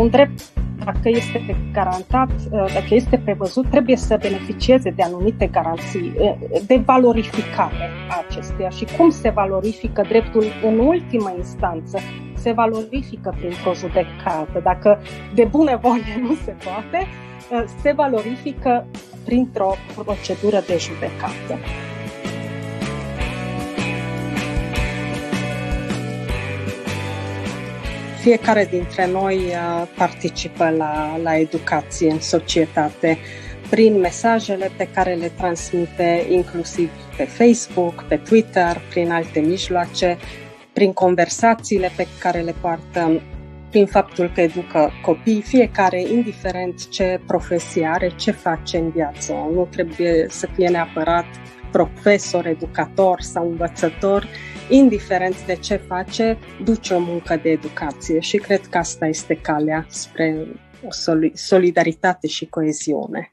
un drept, dacă este garantat, dacă este prevăzut, trebuie să beneficieze de anumite garanții, de valorificare a acestuia. Și cum se valorifică dreptul în ultimă instanță? Se valorifică printr-o judecată. Dacă de bunăvoie nu se poate, se valorifică printr-o procedură de judecată. Fiecare dintre noi uh, participă la, la educație în societate prin mesajele pe care le transmite inclusiv pe Facebook, pe Twitter, prin alte mijloace, prin conversațiile pe care le poartă, prin faptul că educă copii, fiecare, indiferent ce profesie are, ce face în viață. Nu trebuie să fie neapărat profesor, educator sau învățător, indiferent de ce face, duce o muncă de educație și cred că asta este calea spre o solidaritate și coeziune.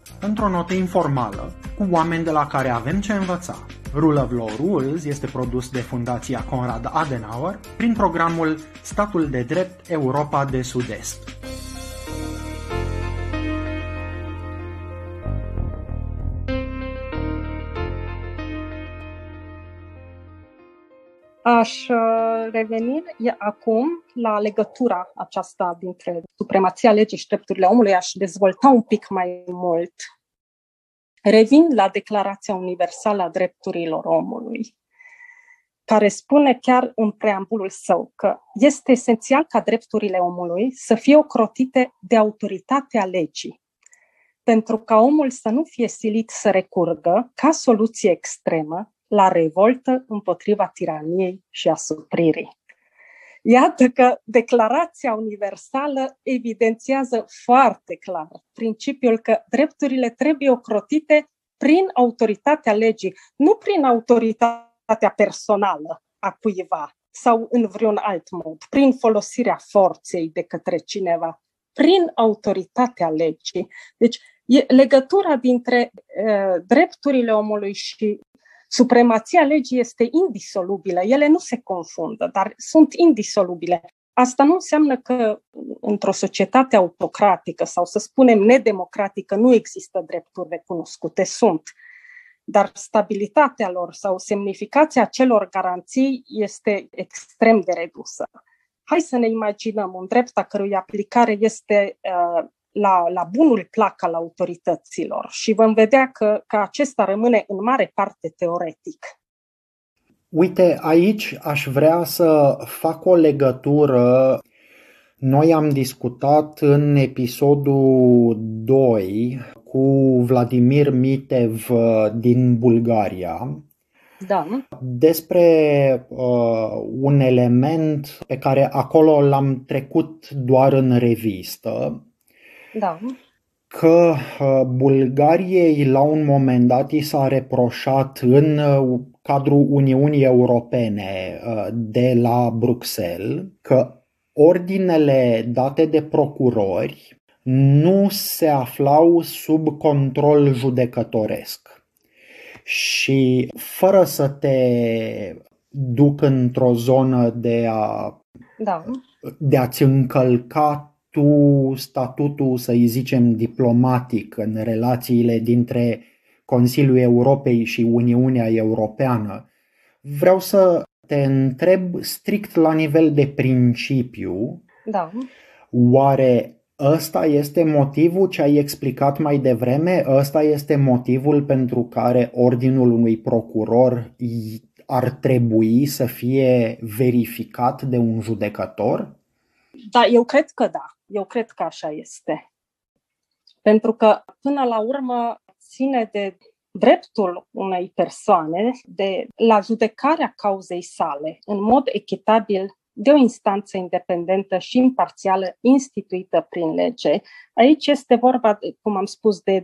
într-o notă informală, cu oameni de la care avem ce învăța. Rule of Law Rules este produs de Fundația Conrad Adenauer prin programul Statul de Drept Europa de Sud-Est. Aș uh, reveni acum la legătura aceasta dintre supremația legii și drepturile omului. Aș dezvolta un pic mai mult Revin la Declarația Universală a Drepturilor Omului, care spune chiar în preambulul său că este esențial ca drepturile omului să fie ocrotite de autoritatea legii, pentru ca omul să nu fie silit să recurgă, ca soluție extremă, la revoltă împotriva tiraniei și asupririi. Iată că Declarația Universală evidențiază foarte clar principiul că drepturile trebuie ocrotite prin autoritatea legii, nu prin autoritatea personală a cuiva sau în vreun alt mod, prin folosirea forței de către cineva, prin autoritatea legii. Deci, e legătura dintre uh, drepturile omului și Supremația legii este indisolubilă, ele nu se confundă, dar sunt indisolubile. Asta nu înseamnă că într-o societate autocratică sau să spunem nedemocratică nu există drepturi recunoscute, sunt. Dar stabilitatea lor sau semnificația celor garanții este extrem de redusă. Hai să ne imaginăm un drept a cărui aplicare este uh, la, la bunul plac al autorităților și vom vedea că, că acesta rămâne în mare parte teoretic. Uite, aici aș vrea să fac o legătură. Noi am discutat în episodul 2 cu Vladimir Mitev din Bulgaria da. despre uh, un element pe care acolo l-am trecut doar în revistă, da. că uh, Bulgariei la un moment dat i s-a reproșat în uh, cadrul Uniunii Europene uh, de la Bruxelles că ordinele date de procurori nu se aflau sub control judecătoresc. Și fără să te duc într-o zonă de a da. de a-ți încălca tu statutul, să-i zicem, diplomatic în relațiile dintre Consiliul Europei și Uniunea Europeană, vreau să te întreb strict la nivel de principiu. Da. Oare ăsta este motivul ce ai explicat mai devreme? Ăsta este motivul pentru care ordinul unui procuror ar trebui să fie verificat de un judecător? Da, eu cred că da. Eu cred că așa este. Pentru că, până la urmă, ține de dreptul unei persoane de la judecarea cauzei sale în mod echitabil de o instanță independentă și imparțială instituită prin lege. Aici este vorba, cum am spus, de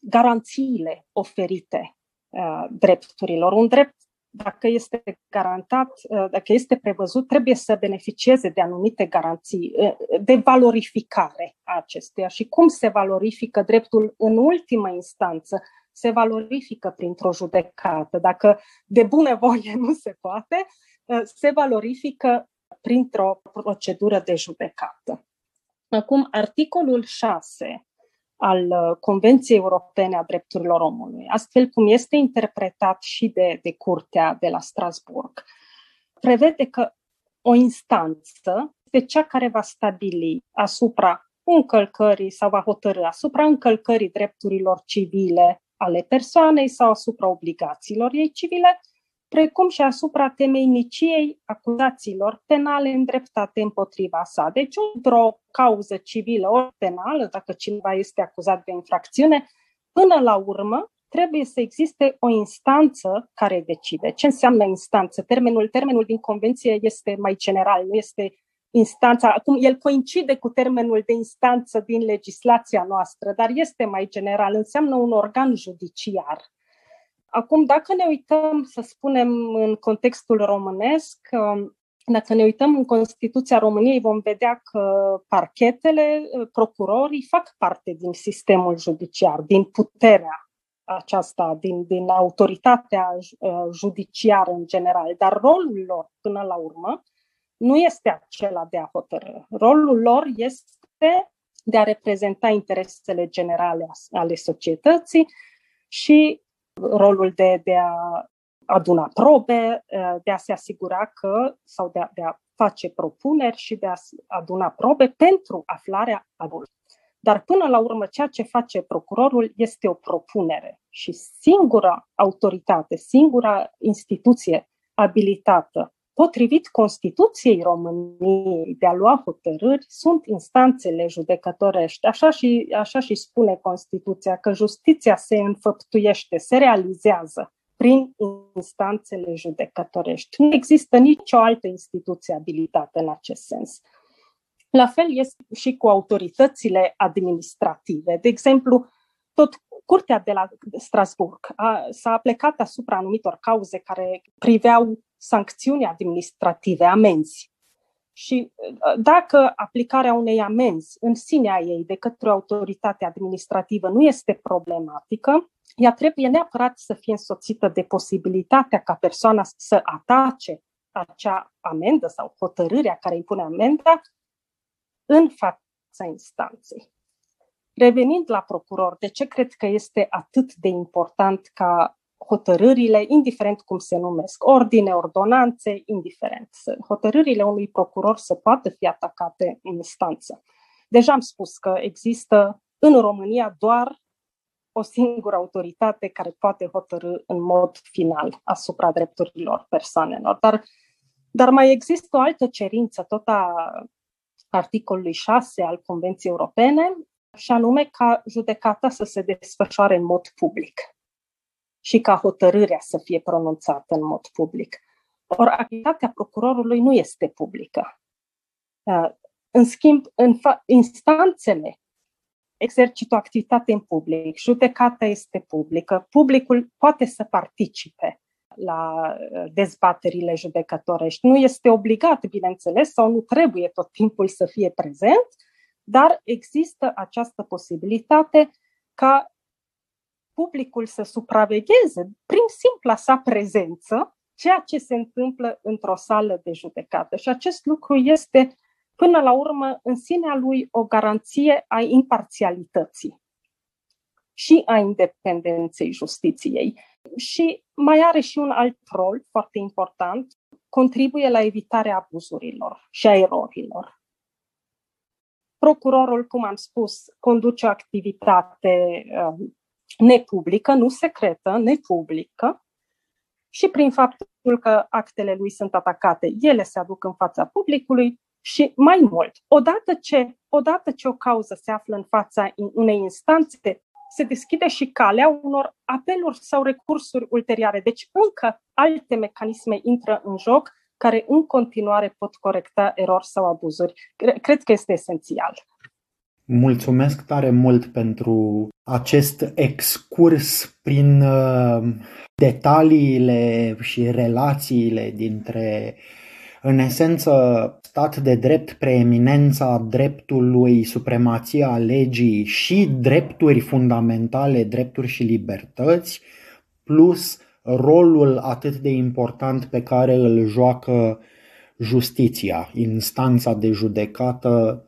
garanțiile oferite uh, drepturilor. Un drept, dacă este garantat, uh, dacă este prevăzut, trebuie să beneficieze de anumite garanții, uh, de valorificare a acestuia. Și cum se valorifică dreptul în ultimă instanță? Se valorifică printr-o judecată. Dacă de bunăvoie nu se poate, uh, se valorifică printr-o procedură de judecată. Acum, articolul 6 al uh, Convenției Europene a Drepturilor Omului, astfel cum este interpretat și de, de Curtea de la Strasburg, prevede că o instanță este cea care va stabili asupra încălcării sau va hotărâ asupra încălcării drepturilor civile ale persoanei sau asupra obligațiilor ei civile precum și asupra temeiniciei acuzațiilor penale îndreptate împotriva sa. Deci, într-o cauză civilă ori penală, dacă cineva este acuzat de infracțiune, până la urmă trebuie să existe o instanță care decide. Ce înseamnă instanță? Termenul, termenul din convenție este mai general, nu este instanța. Acum, el coincide cu termenul de instanță din legislația noastră, dar este mai general. Înseamnă un organ judiciar Acum, dacă ne uităm, să spunem, în contextul românesc, um, dacă ne uităm în Constituția României, vom vedea că parchetele, uh, procurorii fac parte din sistemul judiciar, din puterea aceasta, din, din autoritatea uh, judiciară în general, dar rolul lor, până la urmă, nu este acela de a hotărâ. Rolul lor este de a reprezenta interesele generale ale societății și rolul de, de a aduna probe, de a se asigura că, sau de a, de a face propuneri și de a aduna probe pentru aflarea adultului. Dar până la urmă, ceea ce face procurorul este o propunere și singura autoritate, singura instituție abilitată Potrivit Constituției României de a lua hotărâri, sunt instanțele judecătorești. Așa și, așa și spune Constituția, că justiția se înfăptuiește, se realizează prin instanțele judecătorești. Nu există nicio altă instituție abilitată în acest sens. La fel este și cu autoritățile administrative. De exemplu, tot Curtea de la Strasburg a, s-a plecat asupra anumitor cauze care priveau sancțiuni administrative, amenzi. Și uh, dacă aplicarea unei amenzi în sinea ei de către o autoritate administrativă nu este problematică, ea trebuie neapărat să fie însoțită de posibilitatea ca persoana să atace acea amendă sau hotărârea care impune amenda în fața instanței. Revenind la procuror, de ce cred că este atât de important ca hotărârile, indiferent cum se numesc, ordine, ordonanțe, indiferent. Hotărârile unui procuror să poată fi atacate în instanță. Deja am spus că există în România doar o singură autoritate care poate hotărâ în mod final asupra drepturilor persoanelor. Dar, dar mai există o altă cerință, tot a articolului 6 al Convenției Europene, și anume ca judecata să se desfășoare în mod public și ca hotărârea să fie pronunțată în mod public. Ori activitatea procurorului nu este publică. Uh, în schimb, în fa- instanțele exercită o activitate în public, judecata este publică, publicul poate să participe la uh, dezbaterile judecătorești. Nu este obligat, bineînțeles, sau nu trebuie tot timpul să fie prezent, dar există această posibilitate ca publicul să supravegheze prin simpla sa prezență ceea ce se întâmplă într-o sală de judecată. Și acest lucru este, până la urmă, în sinea lui o garanție a imparțialității și a independenței justiției. Și mai are și un alt rol foarte important, contribuie la evitarea abuzurilor și a erorilor. Procurorul, cum am spus, conduce o activitate uh, nepublică, nu secretă, nepublică, și prin faptul că actele lui sunt atacate, ele se aduc în fața publicului și mai mult, odată ce, odată ce o cauză se află în fața unei instanțe, se deschide și calea unor apeluri sau recursuri ulterioare. Deci încă alte mecanisme intră în joc care în continuare pot corecta erori sau abuzuri. Cred că este esențial. Mulțumesc tare mult pentru acest excurs prin uh, detaliile și relațiile dintre, în esență, stat de drept, preeminența dreptului, supremația legii și drepturi fundamentale, drepturi și libertăți, plus rolul atât de important pe care îl joacă justiția, instanța de judecată,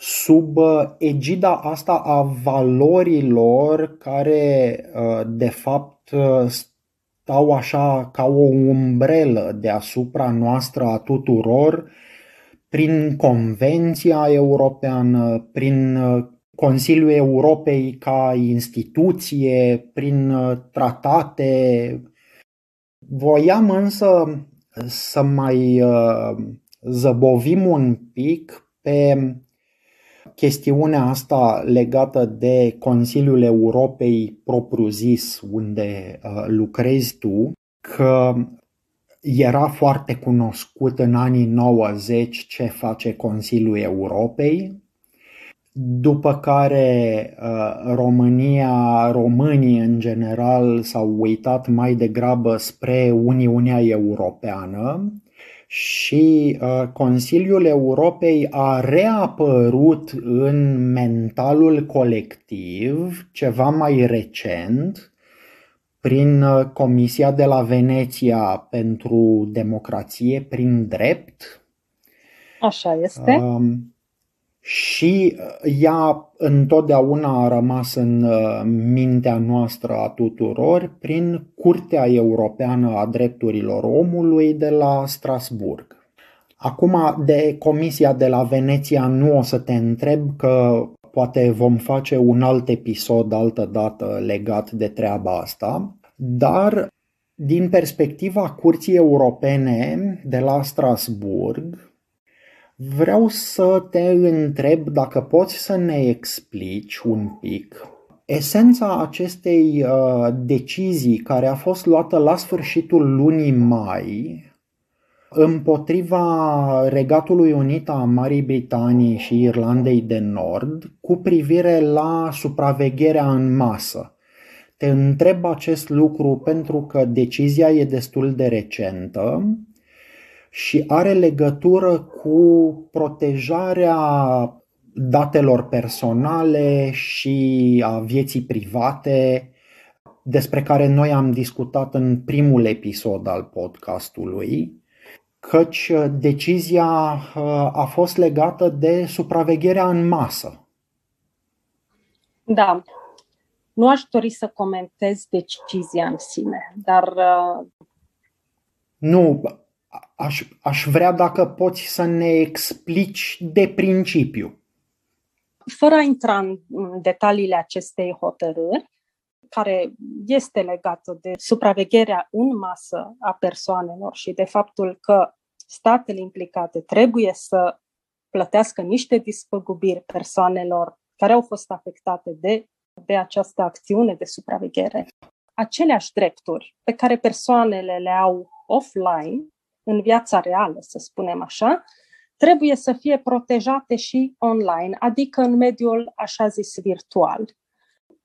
sub uh, egida asta a valorilor care, uh, de fapt, uh, stau așa ca o umbrelă deasupra noastră a tuturor, prin Convenția Europeană, prin Consiliul Europei ca instituție, prin tratate. Voiam însă să mai zăbovim un pic pe chestiunea asta legată de Consiliul Europei propriu-zis, unde uh, lucrezi tu, că era foarte cunoscut în anii 90 ce face Consiliul Europei, după care uh, România, românii în general s-au uitat mai degrabă spre Uniunea Europeană și uh, Consiliul Europei a reapărut în mentalul colectiv ceva mai recent prin uh, Comisia de la Veneția pentru Democrație prin Drept. Așa este. Um, și uh, ea întotdeauna a rămas în uh, mintea noastră a tuturor prin Curtea Europeană a Drepturilor Omului de la Strasburg. Acum, de Comisia de la Veneția nu o să te întreb că poate vom face un alt episod altă dată legat de treaba asta, dar din perspectiva Curții Europene de la Strasburg, Vreau să te întreb dacă poți să ne explici un pic esența acestei uh, decizii care a fost luată la sfârșitul lunii mai împotriva Regatului Unit a Marii Britanii și Irlandei de Nord cu privire la supravegherea în masă. Te întreb acest lucru pentru că decizia e destul de recentă și are legătură cu protejarea datelor personale și a vieții private, despre care noi am discutat în primul episod al podcastului, căci decizia uh, a fost legată de supravegherea în masă. Da. Nu aș dori să comentez decizia în sine, dar. Uh, nu, aș, aș vrea dacă poți să ne explici de principiu. Fără a intra în detaliile acestei hotărâri, care este legată de supravegherea în masă a persoanelor și de faptul că statele implicate trebuie să plătească niște dispăgubiri persoanelor care au fost afectate de, de această acțiune de supraveghere. Aceleași drepturi pe care persoanele le au offline în viața reală, să spunem așa, trebuie să fie protejate și online, adică în mediul așa zis virtual.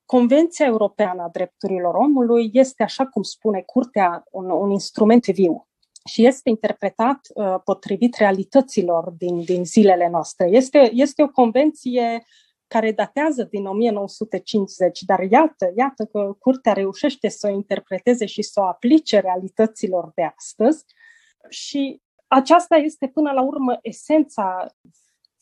Convenția Europeană a Drepturilor Omului este, așa cum spune Curtea, un, un instrument viu și este interpretat uh, potrivit realităților din, din zilele noastre. Este, este o convenție care datează din 1950, dar iată, iată că Curtea reușește să o interpreteze și să o aplice realităților de astăzi și aceasta este până la urmă esența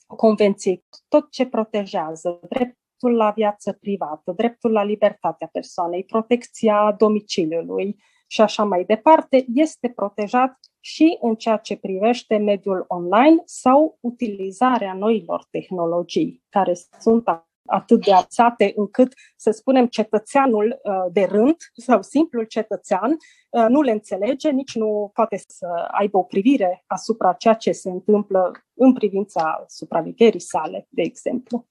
convenției, tot ce protejează dreptul la viață privată, dreptul la libertatea persoanei, protecția domiciliului și așa mai departe, este protejat și în ceea ce privește mediul online sau utilizarea noilor tehnologii care sunt atât de ațate încât, să spunem, cetățeanul uh, de rând sau simplul cetățean uh, nu le înțelege, nici nu poate să aibă o privire asupra ceea ce se întâmplă în privința supravegherii sale, de exemplu.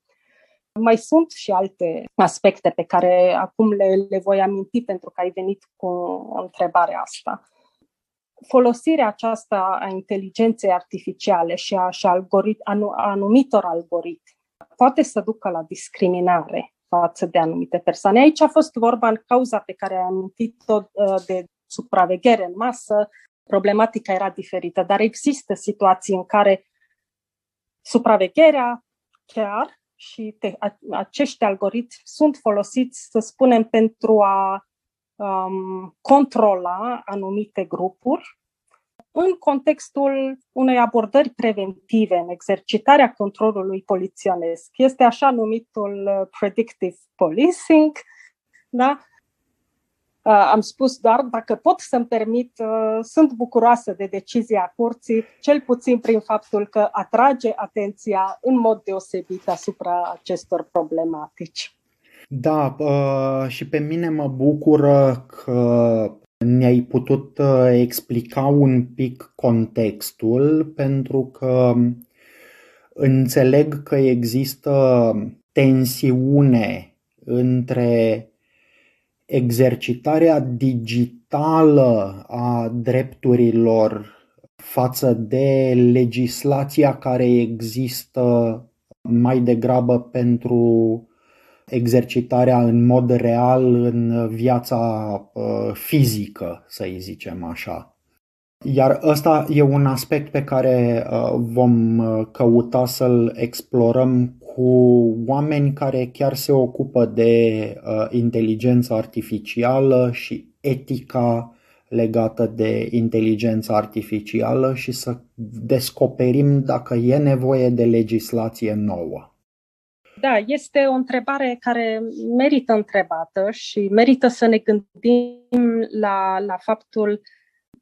Mai sunt și alte aspecte pe care acum le, le voi aminti pentru că ai venit cu o întrebare asta. Folosirea aceasta a inteligenței artificiale și a, și algorit, a, a anumitor algoritmi poate să ducă la discriminare față de anumite persoane. Aici a fost vorba în cauza pe care ai amintit-o uh, de supraveghere în masă, problematica era diferită, dar există situații în care supravegherea chiar și te, acești algoritmi sunt folosiți, să spunem, pentru a um, controla anumite grupuri în contextul unei abordări preventive, în exercitarea controlului poliționesc. Este așa numitul uh, predictive policing, da? Uh, am spus doar, dacă pot să-mi permit, uh, sunt bucuroasă de decizia curții, cel puțin prin faptul că atrage atenția în mod deosebit asupra acestor problematici. Da, și pe mine mă bucură că ne-ai putut explica un pic contextul, pentru că înțeleg că există tensiune între exercitarea digitală a drepturilor față de legislația care există mai degrabă pentru exercitarea în mod real în viața uh, fizică, să-i zicem așa. Iar ăsta e un aspect pe care uh, vom uh, căuta să-l explorăm cu oameni care chiar se ocupă de uh, inteligența artificială și etica legată de inteligența artificială și să descoperim dacă e nevoie de legislație nouă. Da, este o întrebare care merită întrebată și merită să ne gândim la, la faptul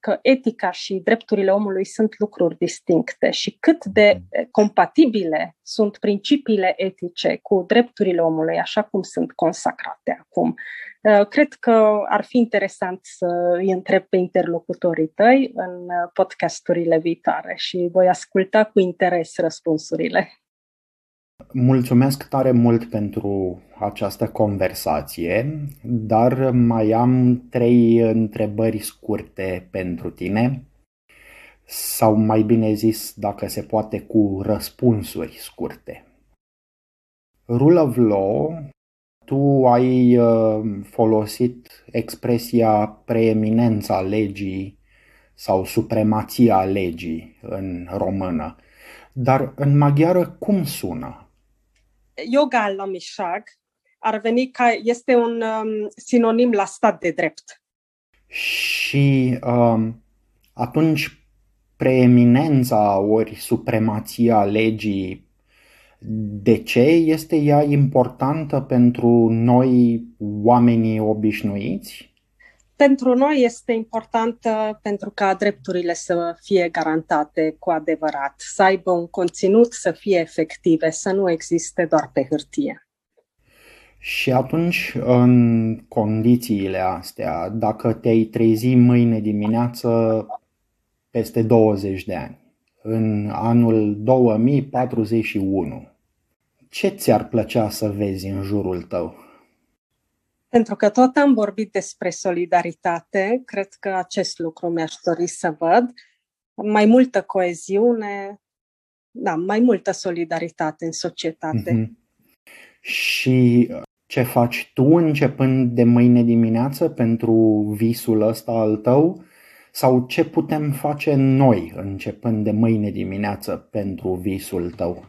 că etica și drepturile omului sunt lucruri distincte și cât de compatibile sunt principiile etice cu drepturile omului, așa cum sunt consacrate acum. Uh, cred că ar fi interesant să îi întreb pe interlocutorii tăi în podcasturile viitoare și voi asculta cu interes răspunsurile. Mulțumesc tare mult pentru această conversație, dar mai am trei întrebări scurte pentru tine, sau mai bine zis, dacă se poate, cu răspunsuri scurte. Rule of law, tu ai uh, folosit expresia preeminența legii sau supremația legii în română, dar în maghiară cum sună? Jogállamiság ar veni ca este un um, sinonim la stat de drept. Și um, atunci preeminența ori supremația legii, de ce este ea importantă pentru noi oamenii obișnuiți? Pentru noi este importantă pentru ca drepturile să fie garantate cu adevărat, să aibă un conținut, să fie efective, să nu existe doar pe hârtie. Și atunci, în condițiile astea, dacă te-ai trezi mâine dimineață peste 20 de ani, în anul 2041, ce ți-ar plăcea să vezi în jurul tău? Pentru că tot am vorbit despre solidaritate, cred că acest lucru mi-aș dori să văd. Mai multă coeziune, da, mai multă solidaritate în societate. Mm-hmm. Și ce faci tu începând de mâine dimineață pentru visul ăsta al tău? Sau ce putem face noi începând de mâine dimineață pentru visul tău?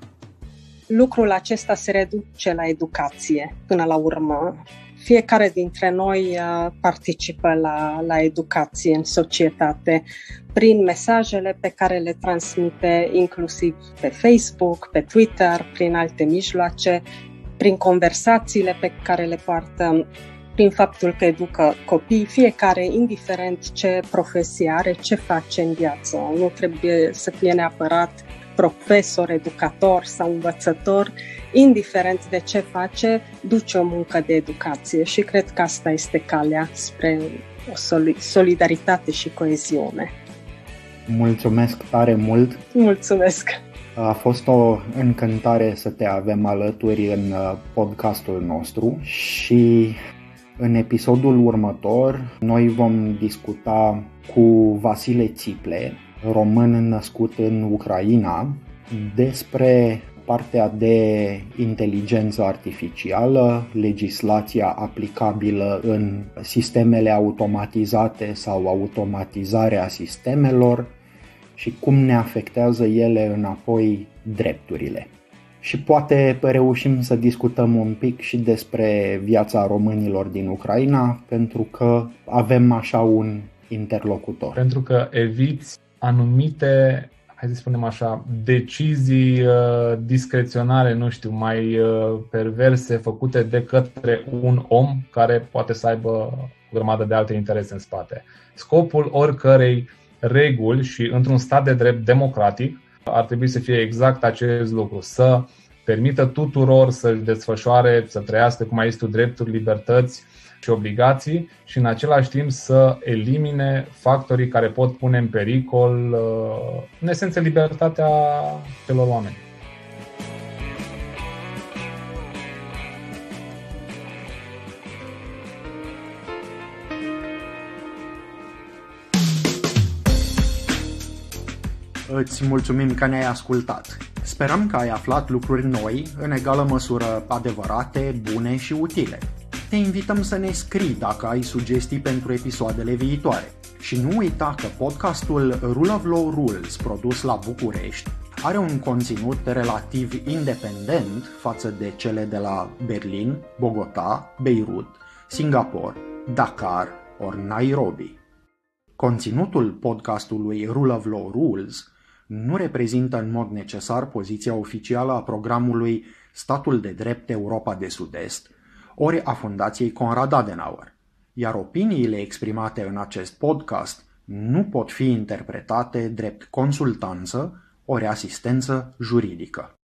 Lucrul acesta se reduce la educație până la urmă fiecare dintre noi uh, participă la, la educație în societate prin mesajele pe care le transmite inclusiv pe Facebook, pe Twitter, prin alte mijloace, prin conversațiile pe care le poartă, prin faptul că educă copii, fiecare, indiferent ce profesie are, ce face în viață. Nu trebuie să fie neapărat profesor, educator sau învățător, indiferent de ce face, duce o muncă de educație și cred că asta este calea spre o solidaritate și coeziune. Mulțumesc tare mult! Mulțumesc! A fost o încântare să te avem alături în uh, podcastul nostru și în episodul următor noi vom discuta cu Vasile Țiple, român născut în Ucraina, despre partea de inteligență artificială, legislația aplicabilă în sistemele automatizate sau automatizarea sistemelor și cum ne afectează ele înapoi drepturile. Și poate reușim să discutăm un pic și despre viața românilor din Ucraina, pentru că avem așa un interlocutor. Pentru că eviți anumite hai să spunem așa, decizii uh, discreționare, nu știu, mai uh, perverse făcute de către un om care poate să aibă o grămadă de alte interese în spate. Scopul oricărei reguli și într-un stat de drept democratic ar trebui să fie exact acest lucru, să permită tuturor să-și desfășoare, să trăiască cum ai zis tu, drepturi, libertăți și obligații și în același timp să elimine factorii care pot pune în pericol, uh, în esență, libertatea celor oameni. Îți mulțumim că ne-ai ascultat. Sperăm că ai aflat lucruri noi, în egală măsură adevărate, bune și utile. Te invităm să ne scrii dacă ai sugestii pentru episoadele viitoare. Și nu uita că podcastul Rule of Law Rules, produs la București, are un conținut relativ independent față de cele de la Berlin, Bogota, Beirut, Singapore, Dakar ori Nairobi. Conținutul podcastului Rule of Law Rules nu reprezintă în mod necesar poziția oficială a programului Statul de Drept Europa de Sud-Est, ori a Fundației Conrad Adenauer, iar opiniile exprimate în acest podcast nu pot fi interpretate drept consultanță ori asistență juridică.